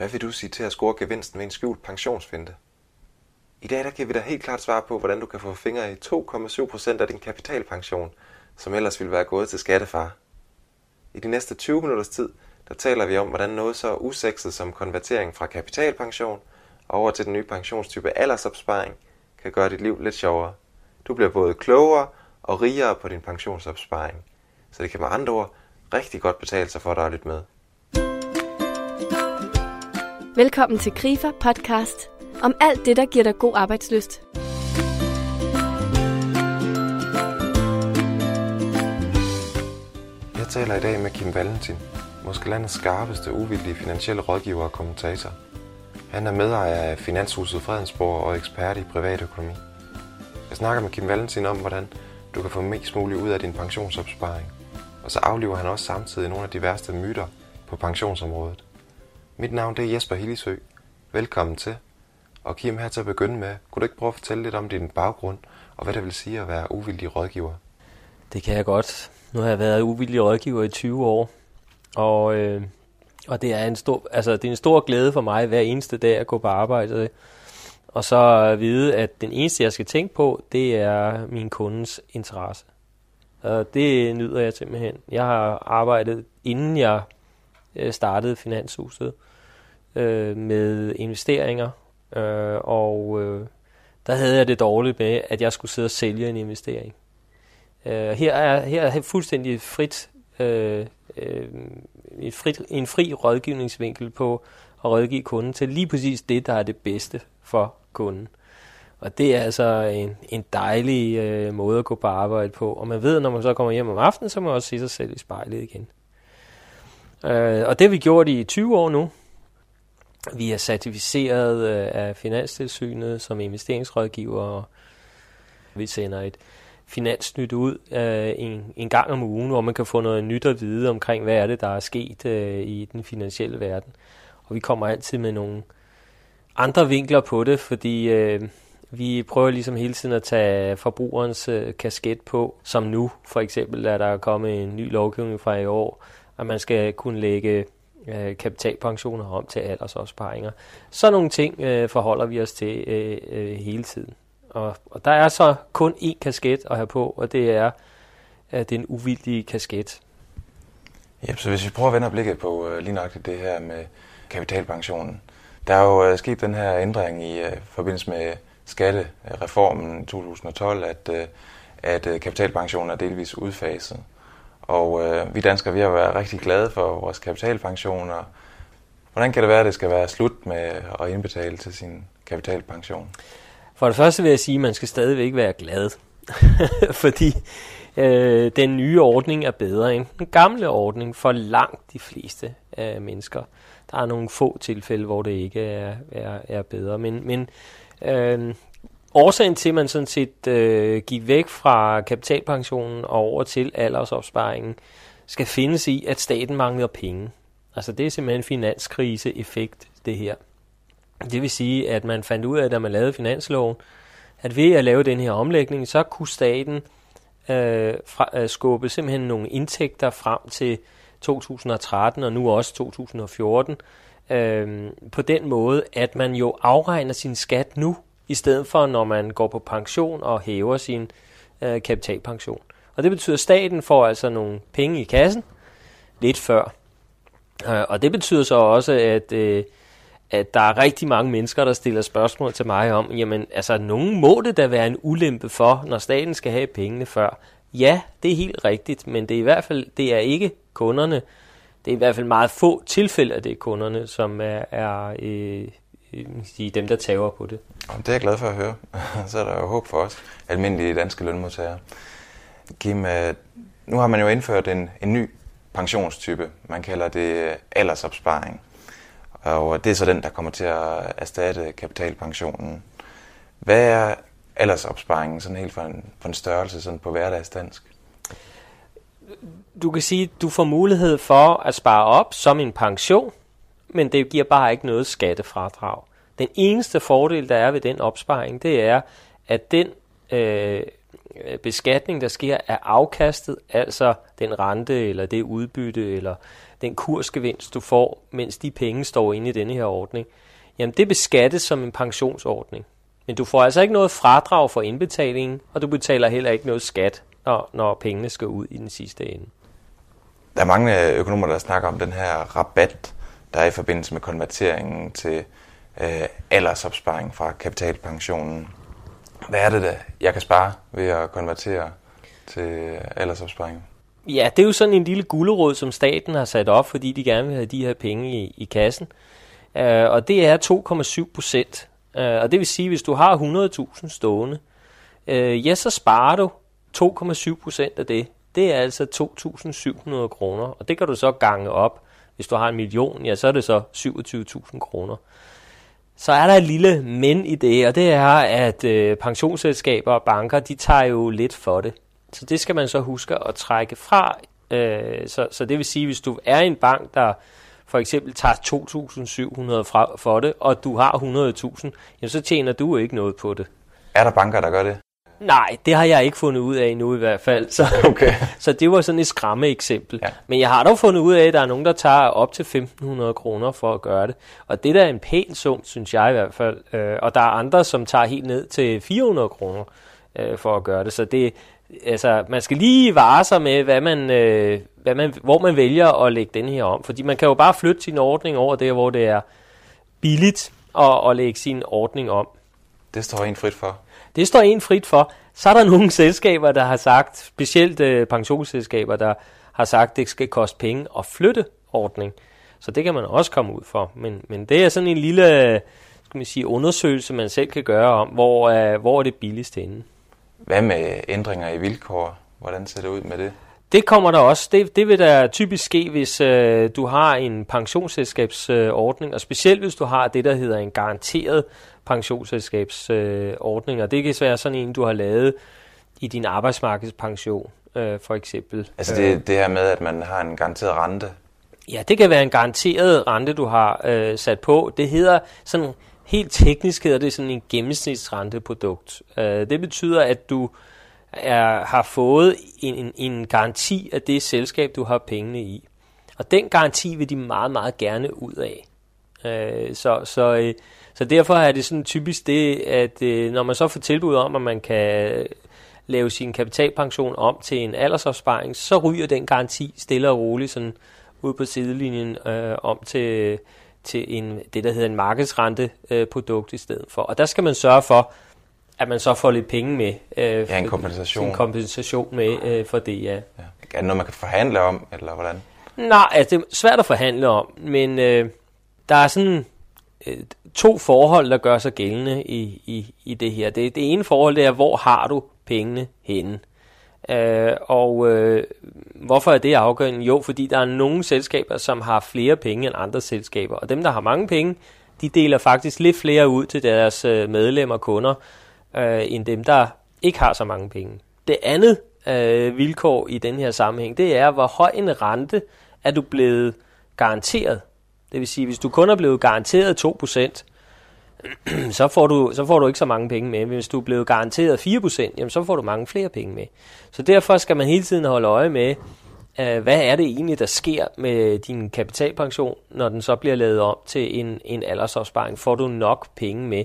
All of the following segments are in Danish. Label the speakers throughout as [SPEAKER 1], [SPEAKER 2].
[SPEAKER 1] Hvad vil du sige til at score gevinsten ved en skjult pensionsfinte? I dag der kan vi dig helt klart svare på, hvordan du kan få fingre i 2,7% af din kapitalpension, som ellers ville være gået til skattefar. I de næste 20 minutters tid, der taler vi om, hvordan noget så usekset som konvertering fra kapitalpension over til den nye pensionstype aldersopsparing kan gøre dit liv lidt sjovere. Du bliver både klogere og rigere på din pensionsopsparing. Så det kan med andre ord rigtig godt betale sig for dig at lytte med.
[SPEAKER 2] Velkommen til Grifer podcast om alt det, der giver dig god arbejdsløst.
[SPEAKER 1] Jeg taler i dag med Kim Valentin, måske landets skarpeste uvildige finansielle rådgiver og kommentator. Han er medejer af Finanshuset Fredensborg og ekspert i privatøkonomi. Jeg snakker med Kim Valentin om, hvordan du kan få mest muligt ud af din pensionsopsparing. Og så afliver han også samtidig nogle af de værste myter på pensionsområdet. Mit navn det er Jesper Hillisø. Velkommen til. Og Kim, her til at begynde med, kunne du ikke prøve at fortælle lidt om din baggrund, og hvad det vil sige at være uvildig rådgiver?
[SPEAKER 3] Det kan jeg godt. Nu har jeg været uvildig rådgiver i 20 år, og, øh, og det, er en stor, altså, det er en stor glæde for mig hver eneste dag at gå på arbejde, og så at vide, at den eneste, jeg skal tænke på, det er min kundens interesse. Og det nyder jeg simpelthen. Jeg har arbejdet, inden jeg Øh, startede Finanshuset, øh, med investeringer, øh, og øh, der havde jeg det dårligt med, at jeg skulle sidde og sælge en investering. Øh, her, er, her er fuldstændig frit, øh, øh, en, frit, en fri rådgivningsvinkel på at rådgive kunden til lige præcis det, der er det bedste for kunden. Og det er altså en, en dejlig øh, måde at gå på arbejde på. Og man ved, når man så kommer hjem om aftenen, så må man også se sig selv i spejlet igen. Øh, og det har vi gjort i 20 år nu. Vi er certificeret øh, af Finanstilsynet som investeringsrådgiver, og vi sender et finansnyt ud øh, en, en gang om ugen, hvor man kan få noget nyt at vide omkring, hvad er det, der er sket øh, i den finansielle verden. Og vi kommer altid med nogle andre vinkler på det, fordi øh, vi prøver ligesom hele tiden at tage forbrugerens øh, kasket på, som nu for eksempel, er der kommet en ny lovgivning fra i år, at man skal kunne lægge øh, kapitalpensioner om til aldersopsparinger. Så nogle ting øh, forholder vi os til øh, øh, hele tiden. Og, og der er så kun én kasket at have på, og det er øh, den uvildige kasket.
[SPEAKER 1] Ja, så hvis vi prøver at vende blikket på øh, lige nøjagtigt det her med kapitalpensionen. Der er jo øh, sket den her ændring i øh, forbindelse med skattereformen i 2012, at, øh, at øh, kapitalpensionen er delvis udfaset. Og øh, vi danskere, vi har været rigtig glade for vores kapitalpensioner. Hvordan kan det være, at det skal være slut med at indbetale til sin kapitalpension?
[SPEAKER 3] For det første vil jeg sige, at man skal stadigvæk være glad. Fordi øh, den nye ordning er bedre end den gamle ordning for langt de fleste øh, mennesker. Der er nogle få tilfælde, hvor det ikke er, er, er bedre. Men, men øh, årsagen til, at man sådan set øh, gik væk fra kapitalpensionen og over til aldersopsparingen, skal findes i, at staten mangler penge. Altså det er simpelthen en finanskrise-effekt, det her. Det vil sige, at man fandt ud af, da man lavede finansloven, at ved at lave den her omlægning, så kunne staten øh, fra, øh, skubbe simpelthen nogle indtægter frem til 2013 og nu også 2014, øh, på den måde, at man jo afregner sin skat nu, i stedet for når man går på pension og hæver sin øh, kapitalpension. Og det betyder, at staten får altså nogle penge i kassen lidt før. Øh, og det betyder så også, at, øh, at der er rigtig mange mennesker, der stiller spørgsmål til mig om, jamen altså, nogen må det da være en ulempe for, når staten skal have pengene før. Ja, det er helt rigtigt, men det er i hvert fald det er ikke kunderne. Det er i hvert fald meget få tilfælde, at det er kunderne, som er, er øh, sige, dem, der tager på det.
[SPEAKER 1] Det er jeg glad for at høre. Så er der jo håb for os, almindelige danske lønmodtagere. Kim, øh, nu har man jo indført en, en ny pensionstype. Man kalder det aldersopsparing. Og det er så den, der kommer til at erstatte kapitalpensionen. Hvad er aldersopsparingen sådan helt for en, for en størrelse sådan på hverdagsdansk?
[SPEAKER 3] Du kan sige, at du får mulighed for at spare op som en pension, men det giver bare ikke noget skattefradrag. Den eneste fordel, der er ved den opsparing, det er, at den øh, beskatning, der sker af afkastet, altså den rente, eller det udbytte, eller den kursgevinst, du får, mens de penge står inde i denne her ordning, jamen det beskattes som en pensionsordning. Men du får altså ikke noget fradrag for indbetalingen, og du betaler heller ikke noget skat, når, når pengene skal ud i den sidste ende.
[SPEAKER 1] Der er mange økonomer, der snakker om den her rabat, der er i forbindelse med konverteringen til øh, aldersopsparing fra kapitalpensionen. Hvad er det, der jeg kan spare ved at konvertere til aldersopsparing?
[SPEAKER 3] Ja, det er jo sådan en lille gulderåd, som staten har sat op, fordi de gerne vil have de her penge i, i kassen. Uh, og det er 2,7 procent. Uh, og det vil sige, hvis du har 100.000 stående, uh, ja, så sparer du 2,7 procent af det. Det er altså 2.700 kroner, og det kan du så gange op. Hvis du har en million, ja, så er det så 27.000 kroner. Så er der et lille men i det, og det er, at øh, pensionsselskaber og banker, de tager jo lidt for det. Så det skal man så huske at trække fra. Øh, så, så det vil sige, hvis du er en bank, der for eksempel tager 2.700 fra for det, og du har 100.000, jamen så tjener du ikke noget på det.
[SPEAKER 1] Er der banker, der gør det?
[SPEAKER 3] Nej, det har jeg ikke fundet ud af nu i hvert fald. Så,
[SPEAKER 1] okay.
[SPEAKER 3] så det var sådan et skræmme eksempel.
[SPEAKER 1] Ja.
[SPEAKER 3] Men jeg har dog fundet ud af, at der er nogen, der tager op til 1.500 kroner for at gøre det. Og det der er en pæn sum, synes jeg i hvert fald. Øh, og der er andre, som tager helt ned til 400 kroner øh, for at gøre det. Så det, altså, man skal lige vare sig med, hvad man, øh, hvad man, hvor man vælger at lægge den her om. Fordi man kan jo bare flytte sin ordning over der, hvor det er billigt at, at lægge sin ordning om.
[SPEAKER 1] Det står en frit for.
[SPEAKER 3] Det står en frit for. Så er der nogle selskaber, der har sagt, specielt øh, pensionsselskaber, der har sagt, at det skal koste penge at flytte ordning. Så det kan man også komme ud for. Men, men det er sådan en lille skal man sige, undersøgelse, man selv kan gøre om, hvor, øh, hvor er det billigst henne.
[SPEAKER 1] Hvad med ændringer i vilkår? Hvordan ser det ud med det?
[SPEAKER 3] Det kommer der også. Det, det vil der typisk ske, hvis øh, du har en pensionsselskabsordning, øh, og specielt hvis du har det, der hedder en garanteret pensionsselskabsordning, øh, og det kan være sådan en, du har lavet i din arbejdsmarkedspension, øh, for eksempel.
[SPEAKER 1] Altså det, det her med, at man har en garanteret rente?
[SPEAKER 3] Ja, det kan være en garanteret rente, du har øh, sat på. Det hedder sådan helt teknisk hedder det sådan en gennemsnitsrenteprodukt. Øh, det betyder, at du er, har fået en, en, en garanti af det selskab, du har pengene i. Og den garanti vil de meget, meget gerne ud af. Øh, så, så, øh, så derfor er det sådan typisk det, at øh, når man så får tilbud om, at man kan lave sin kapitalpension om til en aldersopsparing, så ryger den garanti stille og roligt sådan ud på sidelinjen øh, om til, til en, det, der hedder en markedsrenteprodukt øh, i stedet for. Og der skal man sørge for, at man så får lidt penge med.
[SPEAKER 1] Øh, ja, en kompensation.
[SPEAKER 3] En kompensation med øh, for det, ja. ja. Er
[SPEAKER 1] det noget, man kan forhandle om, eller hvordan?
[SPEAKER 3] Nej, altså, det er svært at forhandle om, men øh, der er sådan øh, to forhold, der gør sig gældende i, i, i det her. Det, det ene forhold, det er, hvor har du pengene henne? Øh, og øh, hvorfor er det afgørende? Jo, fordi der er nogle selskaber, som har flere penge end andre selskaber, og dem, der har mange penge, de deler faktisk lidt flere ud til deres øh, medlemmer og kunder, øh, end dem, der ikke har så mange penge. Det andet øh, vilkår i den her sammenhæng, det er, hvor høj en rente er du blevet garanteret. Det vil sige, hvis du kun er blevet garanteret 2%, så får, du, så får du ikke så mange penge med. Hvis du er blevet garanteret 4%, jamen, så får du mange flere penge med. Så derfor skal man hele tiden holde øje med, uh, hvad er det egentlig, der sker med din kapitalpension, når den så bliver lavet om til en, en aldersopsparing. Får du nok penge med?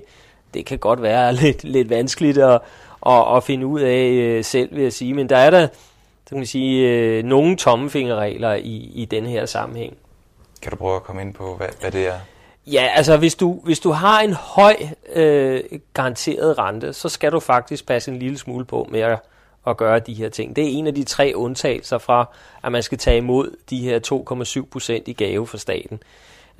[SPEAKER 3] Det kan godt være lidt, lidt vanskeligt at, at, at finde ud af uh, selv, vil jeg sige. Men der er der så kan man sige, uh, nogle tommefingerregler i, i den her sammenhæng.
[SPEAKER 1] Kan du prøve at komme ind på, hvad, hvad det er?
[SPEAKER 3] Ja, altså hvis du, hvis du har en høj øh, garanteret rente, så skal du faktisk passe en lille smule på med at, at gøre de her ting. Det er en af de tre undtagelser fra, at man skal tage imod de her 2,7 procent i gave fra staten.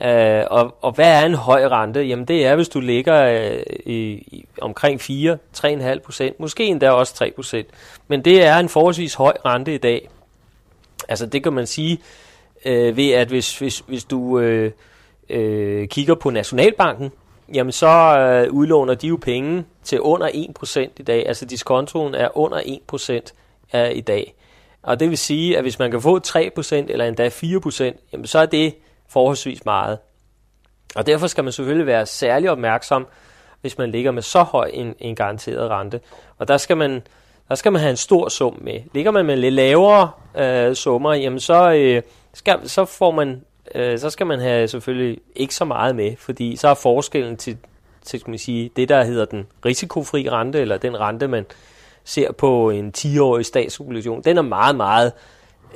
[SPEAKER 3] Øh, og, og hvad er en høj rente? Jamen det er, hvis du ligger øh, i, i, omkring 4, 3,5 procent, måske endda også 3 procent. Men det er en forholdsvis høj rente i dag. Altså det kan man sige øh, ved, at hvis, hvis, hvis du... Øh, øh, kigger på Nationalbanken, jamen så øh, udlåner de jo penge til under 1% i dag. Altså diskontoen er under 1% i dag. Og det vil sige, at hvis man kan få 3% eller endda 4%, jamen så er det forholdsvis meget. Og derfor skal man selvfølgelig være særlig opmærksom, hvis man ligger med så høj en, en garanteret rente. Og der skal man der skal man have en stor sum med. Ligger man med lidt lavere øh, summer, jamen så, øh, skal, så får man øh, så skal man have selvfølgelig ikke så meget med, fordi så er forskellen til, til skal man sige, det, der hedder den risikofri rente, eller den rente, man ser på en 10-årig statsobligation, den er meget, meget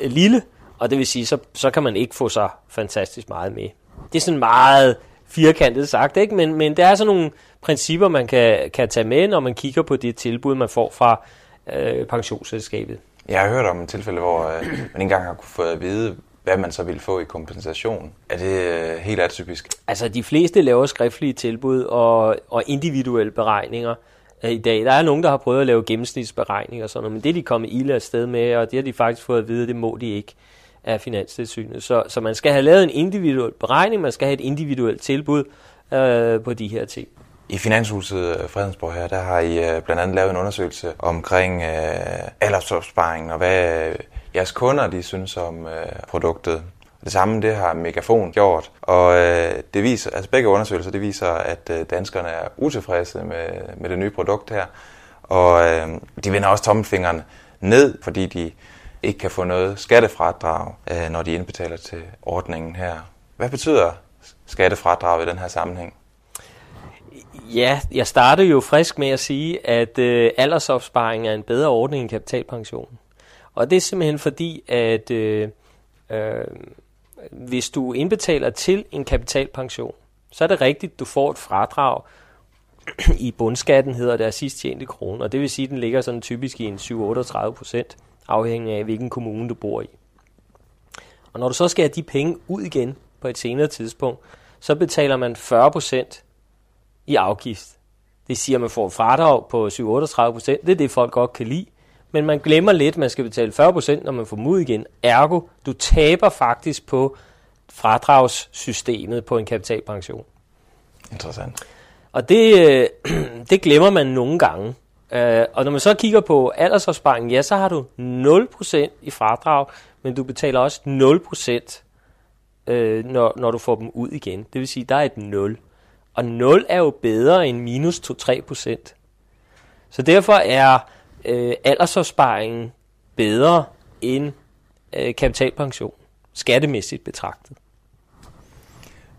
[SPEAKER 3] øh, lille, og det vil sige, så, så kan man ikke få så fantastisk meget med. Det er sådan meget firkantet sagt, ikke? Men, men det er sådan nogle principper, man kan, kan tage med, når man kigger på det tilbud, man får fra øh, pensionsselskabet.
[SPEAKER 4] Jeg har hørt om et tilfælde, hvor øh, man ikke engang har kunne få at vide, hvad man så ville få i kompensation. Er det øh, helt atypisk?
[SPEAKER 3] Altså, de fleste laver skriftlige tilbud og, og individuelle beregninger øh, i dag. Der er nogen, der har prøvet at lave gennemsnitsberegninger og sådan noget, men det er de kommet ilde afsted med, og det har de faktisk fået at vide, det må de ikke af Finanstilsynet. Så, så man skal have lavet en individuel beregning, man skal have et individuelt tilbud øh, på de her ting.
[SPEAKER 4] I Finanshuset øh, Fredensborg her, der har I øh, blandt andet lavet en undersøgelse omkring øh, aldersopsparingen og hvad øh, jeres kunder de synes om øh, produktet. Det samme det har Megafon gjort, og øh, det viser, altså begge undersøgelser det viser, at øh, danskerne er utilfredse med, med det nye produkt her, og øh, de vender også tommelfingeren ned, fordi de ikke kan få noget skattefradrag, øh, når de indbetaler til ordningen her. Hvad betyder skattefradrag i den her sammenhæng?
[SPEAKER 3] Ja, jeg startede jo frisk med at sige, at øh, aldersopsparing er en bedre ordning end kapitalpensionen. Og det er simpelthen fordi, at øh, øh, hvis du indbetaler til en kapitalpension, så er det rigtigt, du får et fradrag i bundskatten, hedder det, af sidst tjente krone. Og det vil sige, at den ligger sådan typisk i en 7-38 procent, afhængig af, hvilken kommune du bor i. Og når du så skal have de penge ud igen på et senere tidspunkt, så betaler man 40 procent i afgift. Det siger, at man får et fradrag på 7-38 procent. Det er det, folk godt kan lide men man glemmer lidt, at man skal betale 40%, når man får dem ud igen. Ergo, du taber faktisk på fradragssystemet på en kapitalpension.
[SPEAKER 4] Interessant.
[SPEAKER 3] Og det, øh, det glemmer man nogle gange. Øh, og når man så kigger på aldersopsparingen, ja, så har du 0% i fradrag, men du betaler også 0%, øh, når, når du får dem ud igen. Det vil sige, der er et 0. Og 0 er jo bedre end minus 2-3%. Så derfor er øh, aldersopsparingen bedre end øh, kapitalpension, skattemæssigt betragtet.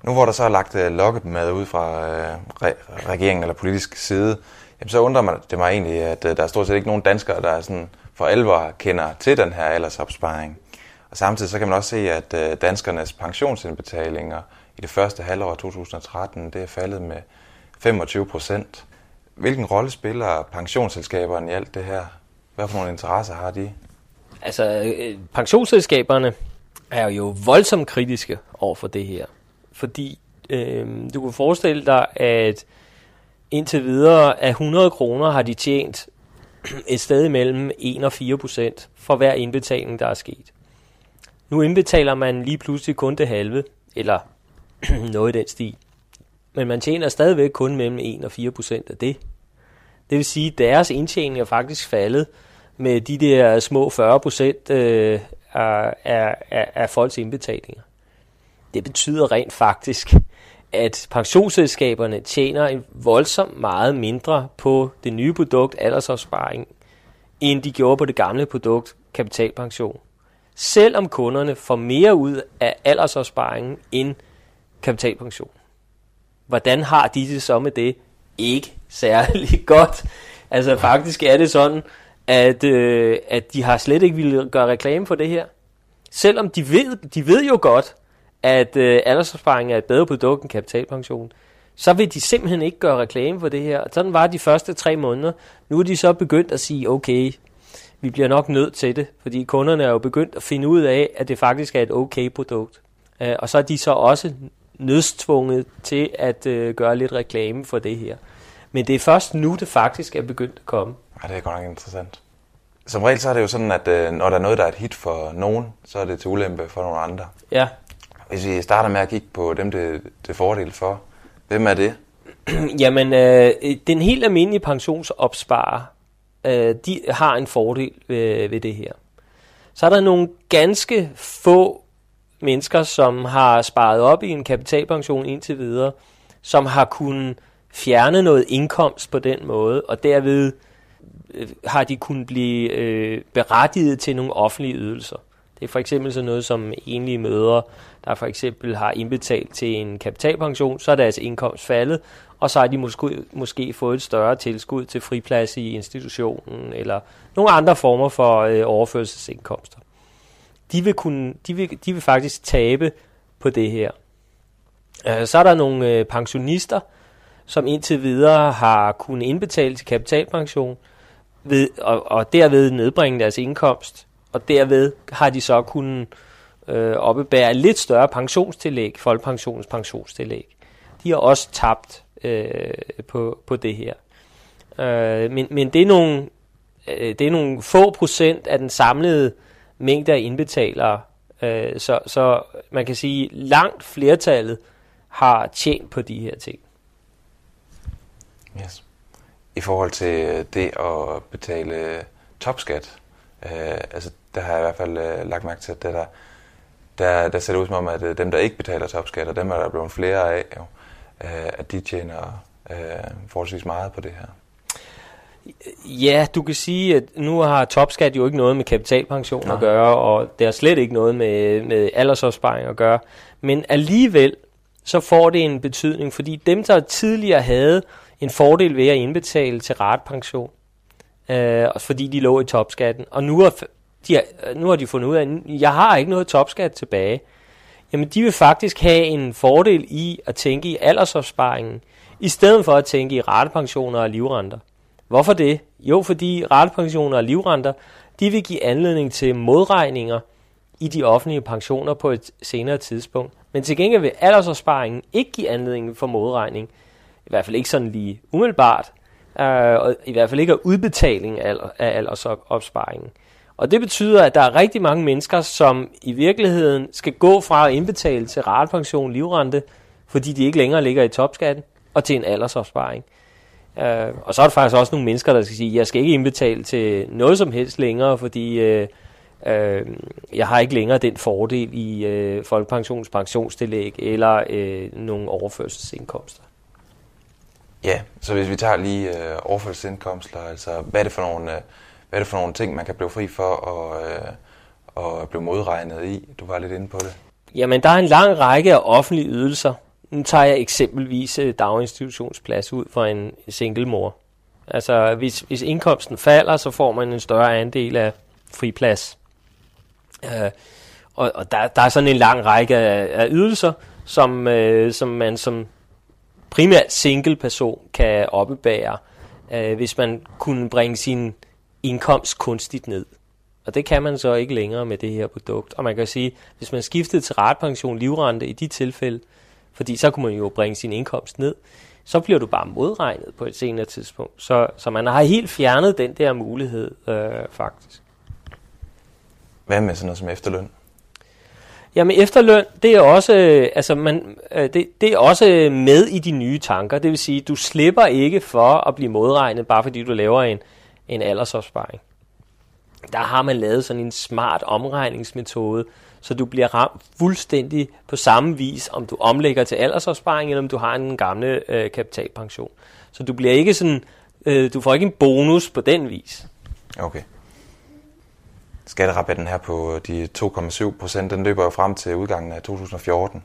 [SPEAKER 4] Nu hvor der så er lagt øh, lokkemad ud fra øh, re- regeringen eller politisk side, jamen, så undrer man det mig egentlig, at øh, der er stort set ikke nogen danskere, der er sådan for alvor kender til den her aldersopsparing. Og samtidig så kan man også se, at øh, danskernes pensionsindbetalinger i det første halvår af 2013, det er faldet med 25 procent. Hvilken rolle spiller pensionsselskaberne i alt det her? Hvad for nogle interesser har de?
[SPEAKER 3] Altså, øh, pensionsselskaberne er jo voldsomt kritiske over for det her. Fordi øh, du kan forestille dig, at indtil videre af 100 kroner har de tjent et sted mellem 1 og 4 procent for hver indbetaling, der er sket. Nu indbetaler man lige pludselig kun det halve, eller noget i den stil. Men man tjener stadigvæk kun mellem 1 og 4 procent af det. Det vil sige, at deres indtjening er faktisk faldet med de der små 40 procent øh, af, af, af folks indbetalinger. Det betyder rent faktisk, at pensionsselskaberne tjener en voldsomt meget mindre på det nye produkt, aldersopsparing, end de gjorde på det gamle produkt, kapitalpension. Selvom kunderne får mere ud af aldersopsparingen end kapitalpension. Hvordan har de det så med det? Ikke særlig godt. Altså faktisk er det sådan, at, øh, at de har slet ikke ville gøre reklame for det her. Selvom de ved, de ved jo godt, at øh, aldersopsparing er et bedre produkt end kapitalpension, så vil de simpelthen ikke gøre reklame for det her. Sådan var de første tre måneder. Nu er de så begyndt at sige, okay, vi bliver nok nødt til det, fordi kunderne er jo begyndt at finde ud af, at det faktisk er et okay produkt. Øh, og så er de så også nødstvunget til at øh, gøre lidt reklame for det her. Men det er først nu, det faktisk er begyndt at komme.
[SPEAKER 4] Ja, det er godt nok interessant. Som regel så er det jo sådan, at øh, når der er noget, der er et hit for nogen, så er det til ulempe for nogle andre.
[SPEAKER 3] Ja.
[SPEAKER 4] Hvis vi starter med at kigge på dem, det, det fordel for, hvem er det?
[SPEAKER 3] Jamen, øh, den helt almindelige pensionsopsparer, øh, de har en fordel ved, ved det her. Så er der nogle ganske få mennesker, som har sparet op i en kapitalpension indtil videre, som har kunnet fjerne noget indkomst på den måde, og derved øh, har de kunnet blive øh, berettiget til nogle offentlige ydelser. Det er for eksempel sådan noget som enlige mødre, der for eksempel har indbetalt til en kapitalpension, så er deres indkomst faldet, og så har de måske, måske fået et større tilskud til friplads i institutionen, eller nogle andre former for øh, overførselsindkomster. De vil, kunne, de, vil, de vil faktisk tabe på det her. Øh, så er der nogle øh, pensionister, som indtil videre har kunnet indbetale til kapitalpension, ved, og, og derved nedbringe deres indkomst, og derved har de så kunnet øh, Øh, oppebære lidt større pensionstillæg, folkepensionens pensionstillæg. De har også tabt øh, på, på det her. Øh, men, men det er nogle øh, det er nogle få procent af den samlede mængde af indbetalere, øh, så, så man kan sige, langt flertallet har tjent på de her ting.
[SPEAKER 4] Yes. I forhold til det at betale topskat, øh, altså der har jeg i hvert fald øh, lagt mærke til, at det der, der, der ser det ud som om, at øh, dem, der ikke betaler topskat, og dem er der blevet flere af, jo, øh, at de tjener øh, forholdsvis meget på det her.
[SPEAKER 3] Ja, du kan sige, at nu har topskat jo ikke noget med kapitalpension Nej. at gøre, og det har slet ikke noget med, med aldersopsparing at gøre. Men alligevel, så får det en betydning, fordi dem, der tidligere havde en fordel ved at indbetale til ratepension, øh, fordi de lå i topskatten, og nu har, de, øh, nu har de fundet ud af, at jeg har ikke noget topskat tilbage, jamen de vil faktisk have en fordel i at tænke i aldersopsparingen, i stedet for at tænke i ratepensioner og livrenter. Hvorfor det? Jo, fordi ratepensioner og livrenter, de vil give anledning til modregninger i de offentlige pensioner på et senere tidspunkt. Men til gengæld vil aldersopsparingen ikke give anledning for modregning. I hvert fald ikke sådan lige umiddelbart. Øh, og i hvert fald ikke af udbetaling af aldersopsparingen. Og det betyder, at der er rigtig mange mennesker, som i virkeligheden skal gå fra at indbetale til ratepension, livrente, fordi de ikke længere ligger i topskatten, og til en aldersopsparing. Øh, og så er der faktisk også nogle mennesker, der skal sige, jeg skal ikke indbetale til noget som helst længere, fordi øh, øh, jeg har ikke længere den fordel i øh, folkepensions pensionstillæg eller øh, nogle overførselsindkomster.
[SPEAKER 4] Ja, så hvis vi tager lige øh, overførselsindkomster, altså hvad er det for nogle... Øh hvad er det for nogle ting, man kan blive fri for og, øh, blive modregnet i? Du var lidt inde på det.
[SPEAKER 3] Jamen, der er en lang række af offentlige ydelser. Nu tager jeg eksempelvis øh, daginstitutionsplads ud for en single mor. Altså, hvis, hvis indkomsten falder, så får man en større andel af friplads. Øh, og og der, der er sådan en lang række af, af ydelser, som, øh, som man som primært single person kan oppebære, øh, hvis man kunne bringe sin indkomst kunstigt ned. Og det kan man så ikke længere med det her produkt. Og man kan sige, hvis man skiftede til retpension, livrente i de tilfælde, fordi så kunne man jo bringe sin indkomst ned, så bliver du bare modregnet på et senere tidspunkt. Så, så man har helt fjernet den der mulighed, øh, faktisk.
[SPEAKER 4] Hvad med sådan noget som efterløn?
[SPEAKER 3] Jamen efterløn, det er også, øh, altså man, øh, det, det er også med i de nye tanker. Det vil sige, du slipper ikke for at blive modregnet, bare fordi du laver en, en aldersopsparing. Der har man lavet sådan en smart omregningsmetode, så du bliver ramt fuldstændig på samme vis, om du omlægger til aldersopsparing, eller om du har en gamle øh, kapitalpension. Så du bliver ikke sådan, øh, du får ikke en bonus på den vis.
[SPEAKER 4] Okay. Skatterabatten her på de 2,7 procent, den løber jo frem til udgangen af 2014.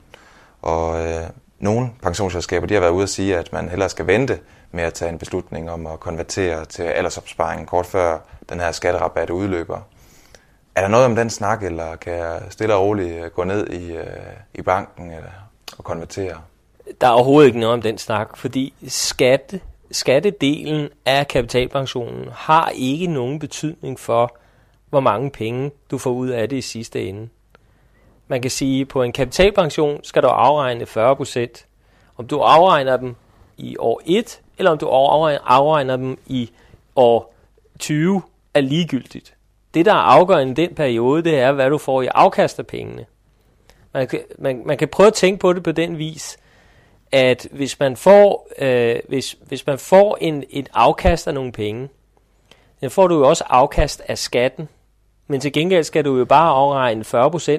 [SPEAKER 4] Og øh, nogle pensionsselskaber de har været ude at sige, at man hellere skal vente med at tage en beslutning om at konvertere til aldersopsparing kort før den her skatterabat udløber. Er der noget om den snak, eller kan jeg stille og roligt øh, gå ned i, øh, i banken eller, og konvertere?
[SPEAKER 3] Der er overhovedet ikke noget om den snak, fordi skatte, skattedelen af kapitalpensionen har ikke nogen betydning for, hvor mange penge du får ud af det i sidste ende. Man kan sige, at på en kapitalpension skal du afregne 40%. Om du afregner dem i år 1, eller om du afregner dem i år 20, er ligegyldigt. Det, der er afgørende i den periode, det er, hvad du får i afkast af pengene. Man kan, man, man kan prøve at tænke på det på den vis, at hvis man får, øh, hvis, hvis man får en, et afkast af nogle penge, så får du jo også afkast af skatten, men til gengæld skal du jo bare afregne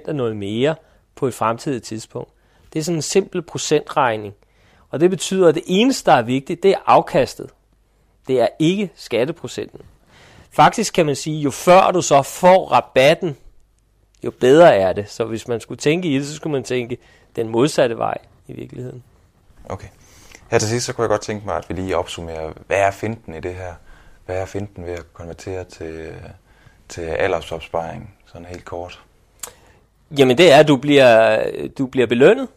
[SPEAKER 3] 40% af noget mere på et fremtidigt tidspunkt. Det er sådan en simpel procentregning. Og det betyder, at det eneste, der er vigtigt, det er afkastet. Det er ikke skatteprocenten. Faktisk kan man sige, jo før du så får rabatten, jo bedre er det. Så hvis man skulle tænke i det, så skulle man tænke den modsatte vej i virkeligheden.
[SPEAKER 4] Okay. Her til sidst, så kunne jeg godt tænke mig, at vi lige opsummerer, hvad er finten i det her? Hvad er finten ved at konvertere til, til aldersopsparing, sådan helt kort?
[SPEAKER 3] Jamen det er, at du bliver, du bliver belønnet.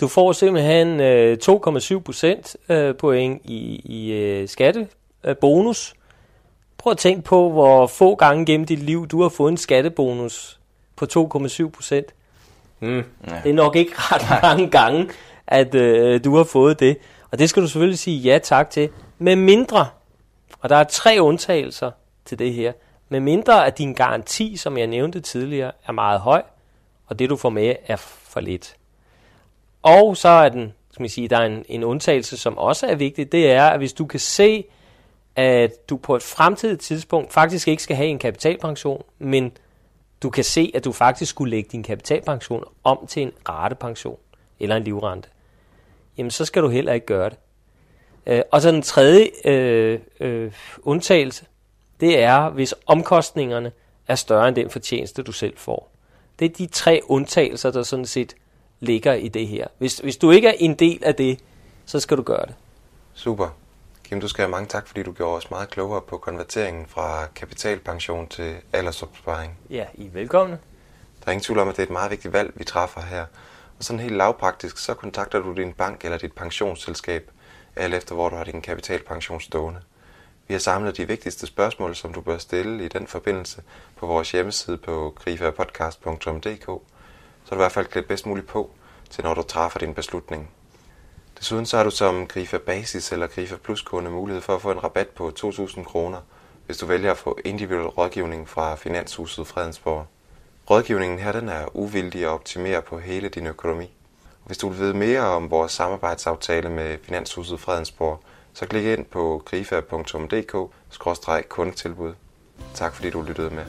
[SPEAKER 3] Du får simpelthen øh, 2,7 procent øh, point i, i øh, skattebonus. Prøv at tænke på, hvor få gange gennem dit liv, du har fået en skattebonus på 2,7 procent. Mm. Ja. Det er nok ikke ret mange gange, at øh, du har fået det. Og det skal du selvfølgelig sige ja tak til. Med mindre, og der er tre undtagelser til det her, med mindre at din garanti, som jeg nævnte tidligere, er meget høj, og det du får med er for lidt. Og så er den, skal man sige, der er en, en undtagelse, som også er vigtig, det er, at hvis du kan se, at du på et fremtidigt tidspunkt faktisk ikke skal have en kapitalpension, men du kan se, at du faktisk skulle lægge din kapitalpension om til en ratepension eller en livrente, jamen så skal du heller ikke gøre det. Øh, og så den tredje øh, øh, undtagelse, det er, hvis omkostningerne er større end den fortjeneste, du selv får. Det er de tre undtagelser, der sådan set ligger i det her. Hvis, hvis du ikke er en del af det, så skal du gøre det.
[SPEAKER 1] Super. Kim, du skal have mange tak, fordi du gjorde os meget klogere på konverteringen fra kapitalpension til aldersopsparing.
[SPEAKER 3] Ja, I er velkomne.
[SPEAKER 1] Der er ingen tvivl om, at det er et meget vigtigt valg, vi træffer her. Og sådan helt lavpraktisk, så kontakter du din bank eller dit pensionsselskab, alt efter hvor du har din kapitalpension stående. Vi har samlet de vigtigste spørgsmål, som du bør stille i den forbindelse på vores hjemmeside på grifapodcast.dk, så du i hvert fald klædt bedst muligt på til når du træffer din beslutning. Desuden så har du som Grifa Basis eller Grifa Plus kunde mulighed for at få en rabat på 2.000 kroner, hvis du vælger at få individuel rådgivning fra Finanshuset Fredensborg. Rådgivningen her den er uvildig og optimerer på hele din økonomi. Hvis du vil vide mere om vores samarbejdsaftale med Finanshuset Fredensborg, så klik ind på grifa.dk-kundetilbud. Tak fordi du lyttede med.